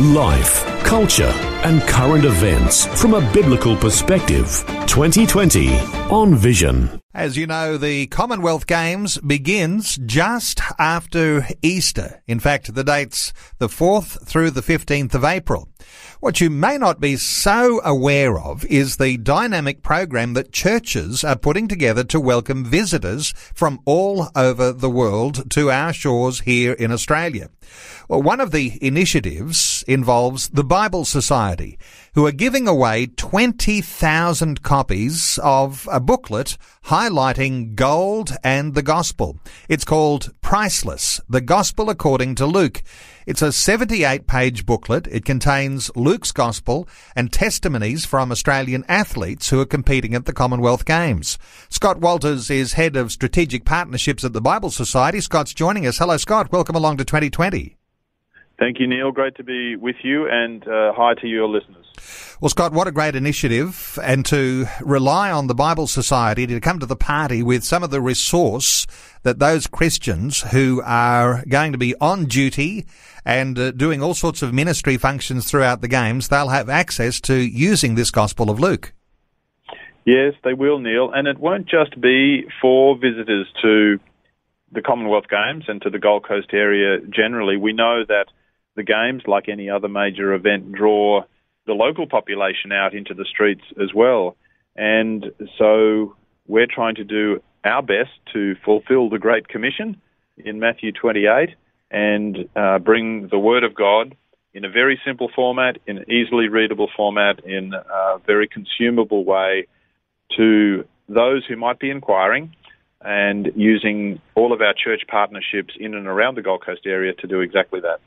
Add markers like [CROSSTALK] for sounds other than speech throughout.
Life, culture, and current events from a biblical perspective. 2020 on Vision. As you know, the Commonwealth Games begins just after Easter. In fact, the date's the 4th through the 15th of April. What you may not be so aware of is the dynamic program that churches are putting together to welcome visitors from all over the world to our shores here in Australia. Well, one of the initiatives involves the Bible Society, who are giving away 20,000 copies of a booklet highlighting gold and the gospel. It's called Priceless, the Gospel According to Luke. It's a 78 page booklet. It contains Luke's Gospel and testimonies from Australian athletes who are competing at the Commonwealth Games. Scott Walters is head of strategic partnerships at the Bible Society. Scott's joining us. Hello, Scott. Welcome along to 2020. Thank you, Neil. Great to be with you, and uh, hi to your listeners. Well, Scott, what a great initiative, and to rely on the Bible Society to come to the party with some of the resource that those Christians who are going to be on duty and uh, doing all sorts of ministry functions throughout the games, they'll have access to using this Gospel of Luke. Yes, they will, Neil, and it won't just be for visitors to the Commonwealth Games and to the Gold Coast area generally. We know that the games, like any other major event, draw the local population out into the streets as well. And so we're trying to do our best to fulfill the Great Commission in Matthew 28 and uh, bring the Word of God in a very simple format, in an easily readable format, in a very consumable way to those who might be inquiring and using all of our church partnerships in and around the Gold Coast area to do exactly that.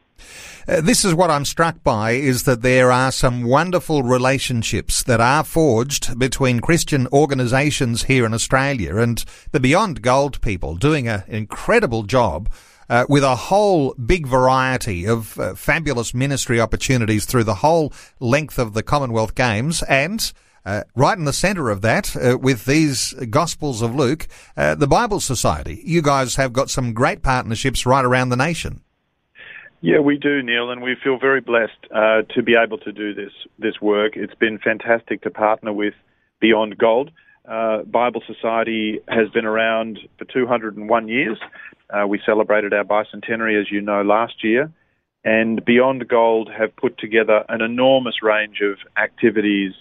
Uh, this is what I'm struck by is that there are some wonderful relationships that are forged between Christian organisations here in Australia and the Beyond Gold people doing an incredible job uh, with a whole big variety of uh, fabulous ministry opportunities through the whole length of the Commonwealth Games and uh, right in the centre of that, uh, with these Gospels of Luke, uh, the Bible Society. You guys have got some great partnerships right around the nation. Yeah, we do, Neil, and we feel very blessed uh, to be able to do this this work. It's been fantastic to partner with Beyond Gold. Uh, Bible Society has been around for 201 years. Uh, we celebrated our bicentenary, as you know, last year, and Beyond Gold have put together an enormous range of activities,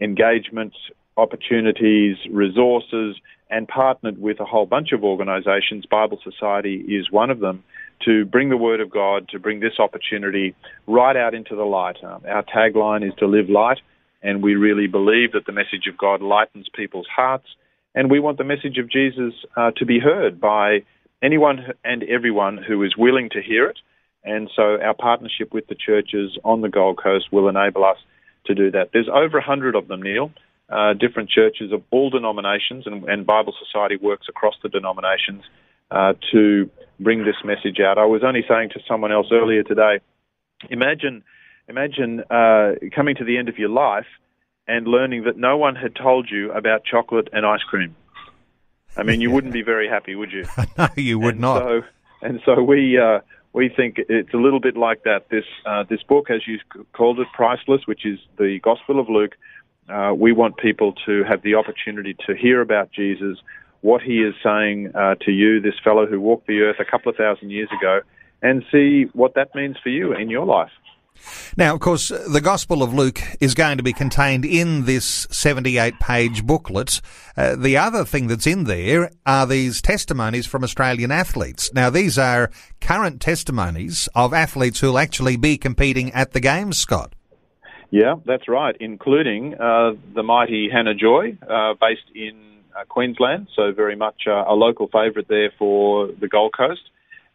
engagements, opportunities, resources, and partnered with a whole bunch of organisations. Bible Society is one of them to bring the Word of God, to bring this opportunity right out into the light. Um, our tagline is to live light, and we really believe that the message of God lightens people's hearts, and we want the message of Jesus uh, to be heard by anyone and everyone who is willing to hear it. And so our partnership with the churches on the Gold Coast will enable us to do that. There's over a hundred of them, Neil. Uh, different churches of all denominations, and, and Bible Society works across the denominations uh, to bring this message out. I was only saying to someone else earlier today, imagine, imagine uh, coming to the end of your life and learning that no one had told you about chocolate and ice cream. I mean, you wouldn't be very happy, would you? [LAUGHS] no, you would and not. So, and so we uh, we think it's a little bit like that. This uh, this book, as you called it, priceless, which is the Gospel of Luke. Uh, we want people to have the opportunity to hear about Jesus, what he is saying uh, to you, this fellow who walked the earth a couple of thousand years ago, and see what that means for you in your life. Now, of course, the Gospel of Luke is going to be contained in this 78 page booklet. Uh, the other thing that's in there are these testimonies from Australian athletes. Now, these are current testimonies of athletes who'll actually be competing at the Games, Scott. Yeah, that's right, including uh, the mighty Hannah Joy, uh, based in Queensland, so very much uh, a local favourite there for the Gold Coast.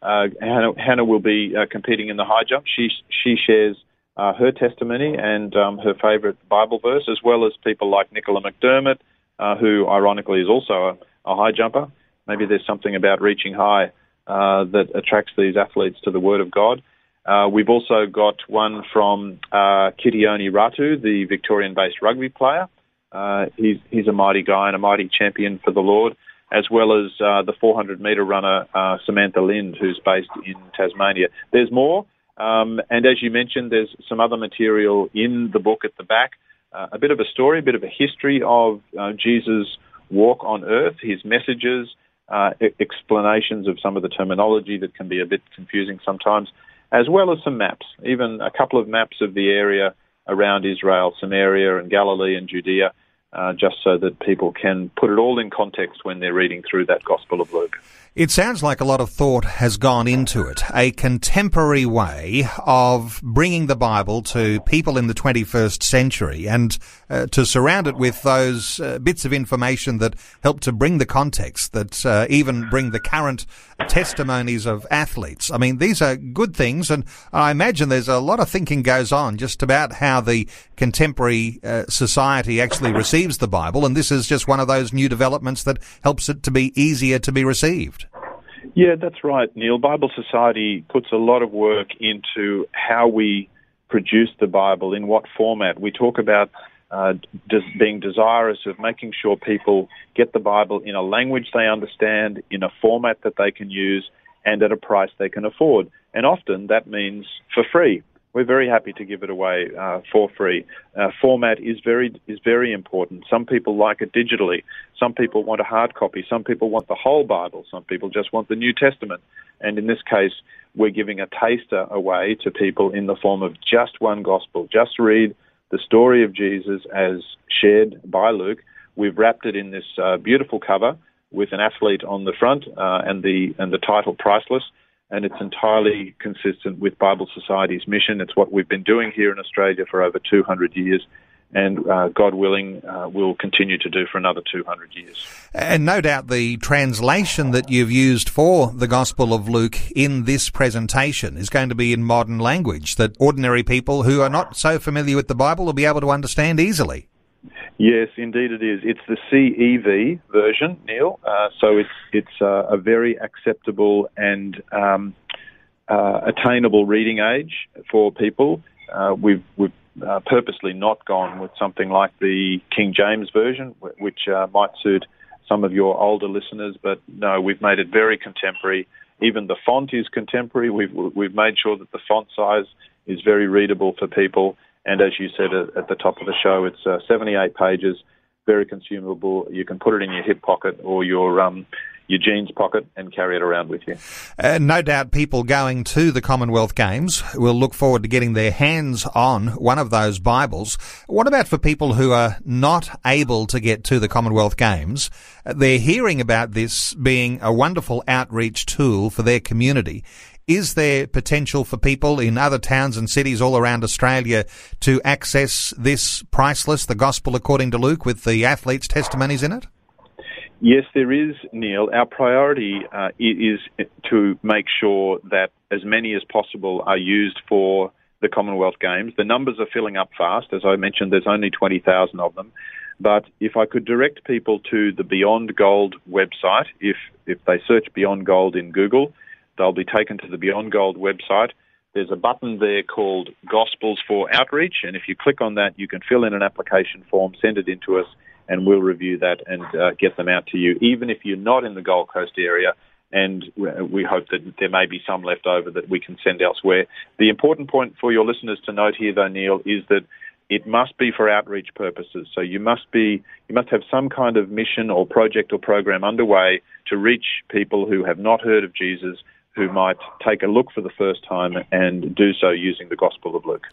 Uh, Hannah, Hannah, will be uh, competing in the high jump. She she shares uh, her testimony and um, her favourite Bible verse, as well as people like Nicola McDermott, uh, who ironically is also a, a, high jumper. Maybe there's something about reaching high uh, that attracts these athletes to the Word of God. Uh, we've also got one from uh, Kitione Ratu, the Victorian-based rugby player. Uh, he's, he's a mighty guy and a mighty champion for the Lord, as well as uh, the 400 metre runner uh, Samantha Lind, who's based in Tasmania. There's more, um, and as you mentioned, there's some other material in the book at the back. Uh, a bit of a story, a bit of a history of Jesus' walk on earth, his messages, explanations of some of the terminology that can be a bit confusing sometimes as well as some maps, even a couple of maps of the area around Israel, Samaria and Galilee and Judea, uh, just so that people can put it all in context when they're reading through that Gospel of Luke. It sounds like a lot of thought has gone into it. A contemporary way of bringing the Bible to people in the 21st century and uh, to surround it with those uh, bits of information that help to bring the context, that uh, even bring the current testimonies of athletes. I mean, these are good things, and I imagine there's a lot of thinking goes on just about how the contemporary uh, society actually receives the Bible, and this is just one of those new developments that helps it to be easier to be received. Yeah, that's right, Neil. Bible Society puts a lot of work into how we produce the Bible, in what format. We talk about uh, des- being desirous of making sure people get the Bible in a language they understand, in a format that they can use, and at a price they can afford. And often that means for free we're very happy to give it away uh, for free. Uh, format is very is very important. Some people like it digitally. Some people want a hard copy. Some people want the whole Bible. Some people just want the New Testament. And in this case, we're giving a taster away to people in the form of just one gospel. Just read the story of Jesus as shared by Luke. We've wrapped it in this uh, beautiful cover with an athlete on the front uh, and the and the title priceless and it's entirely consistent with Bible Society's mission. It's what we've been doing here in Australia for over 200 years. And uh, God willing, uh, will continue to do for another 200 years. And no doubt the translation that you've used for the Gospel of Luke in this presentation is going to be in modern language that ordinary people who are not so familiar with the Bible will be able to understand easily. Yes, indeed it is. It's the CEV version, Neil. Uh, so it's it's uh, a very acceptable and um, uh, attainable reading age for people. Uh, we've we've uh, purposely not gone with something like the King James version, which uh, might suit some of your older listeners. But no, we've made it very contemporary. Even the font is contemporary. We've we've made sure that the font size is very readable for people and as you said at, the top of the show, it's uh, 78 pages, very consumable. You can put it in your hip pocket or your um, your jeans pocket and carry it around with you. No doubt people going to the Commonwealth Games will look forward to getting their hands on one of those Bibles. What about for people who are not able to get to the Commonwealth Games? They're hearing about this being a wonderful outreach tool for their community. Is there potential for people in other towns and cities all around Australia to access this priceless, the Gospel according to Luke, with the athletes' testimonies in it? Yes, there is, Neil. Our priority uh, is to make sure that as many as possible are used for the Commonwealth Games. The numbers are filling up fast. As I mentioned, there's only 20,000 of them. But if I could direct people to the Beyond Gold website, if, if they search Beyond Gold in Google, they'll be taken to the Beyond Gold website. There's a button there called Gospels for Outreach, and if you click on that, you can fill in an application form, send it in to us, and we'll review that and uh, get them out to you, even if you're not in the Gold Coast area. And we hope that there may be some left over that we can send elsewhere. The important point for your listeners to note here, though, Neil, is that it must be for outreach purposes. So you must be, you must have some kind of mission or project or program underway to reach people who have not heard of Jesus who might take a look for the first time and do so using the Gospel of Luke.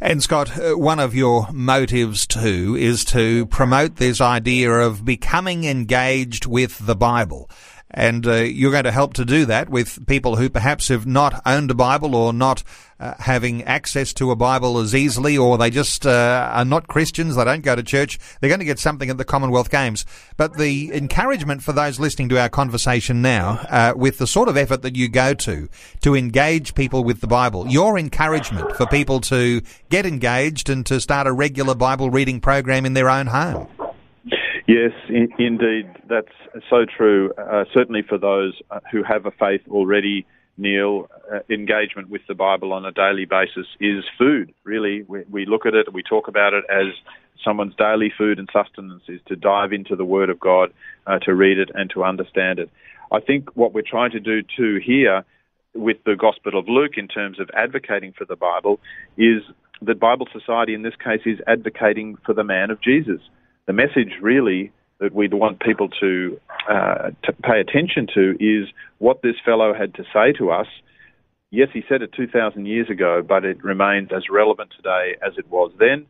And Scott, uh, one of your motives too is to promote this idea of becoming engaged with the Bible. And uh, you're going to help to do that with people who perhaps have not owned a Bible or not uh, having access to a Bible as easily, or they just uh, are not Christians, they don't go to church. They're going to get something at the Commonwealth Games. But the encouragement for those listening to our conversation now, uh, with the sort of effort that you go to, to engage people with the Bible, your encouragement for people to get engaged and to start a regular Bible reading program in their own home. Yes, in, indeed, that's so true. Uh, certainly for those uh, who have a faith already, Neil, uh, engagement with the Bible on a daily basis is food. Really, we, we look at it, we talk about it as someone's daily food and sustenance is to dive into the Word of God, uh, to read it and to understand it. I think what we're trying to do too here with the Gospel of Luke in terms of advocating for the Bible is that Bible Society in this case is advocating for the man of Jesus the message really that we'd want people to, uh, to pay attention to is what this fellow had to say to us. Yes, he said it 2,000 years ago, but it remains as relevant today as it was then.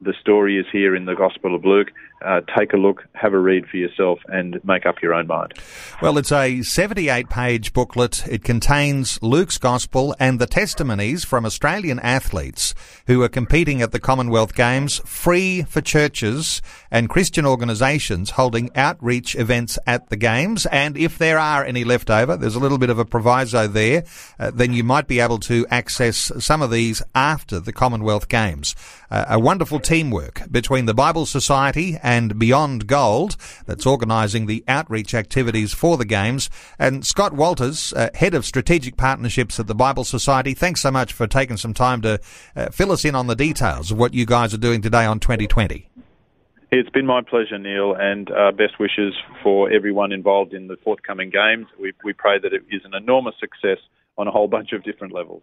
The story is here in the Gospel of Luke. Uh, take a look, have a read for yourself, and make up your own mind. Well, it's a 78 page booklet. It contains Luke's Gospel and the testimonies from Australian athletes who are competing at the Commonwealth Games, free for churches and Christian organisations holding outreach events at the Games. And if there are any left over, there's a little bit of a proviso there, uh, then you might be able to access some of these after the Commonwealth Games. Uh, a wonderful teamwork between the Bible Society and Beyond Gold that's organising the outreach activities for the Games. And Scott Walters, uh, Head of Strategic Partnerships at the Bible Society, thanks so much for taking some time to uh, fill us in on the details of what you guys are doing today on 2020. It's been my pleasure, Neil, and uh, best wishes for everyone involved in the forthcoming games. We, we pray that it is an enormous success on a whole bunch of different levels.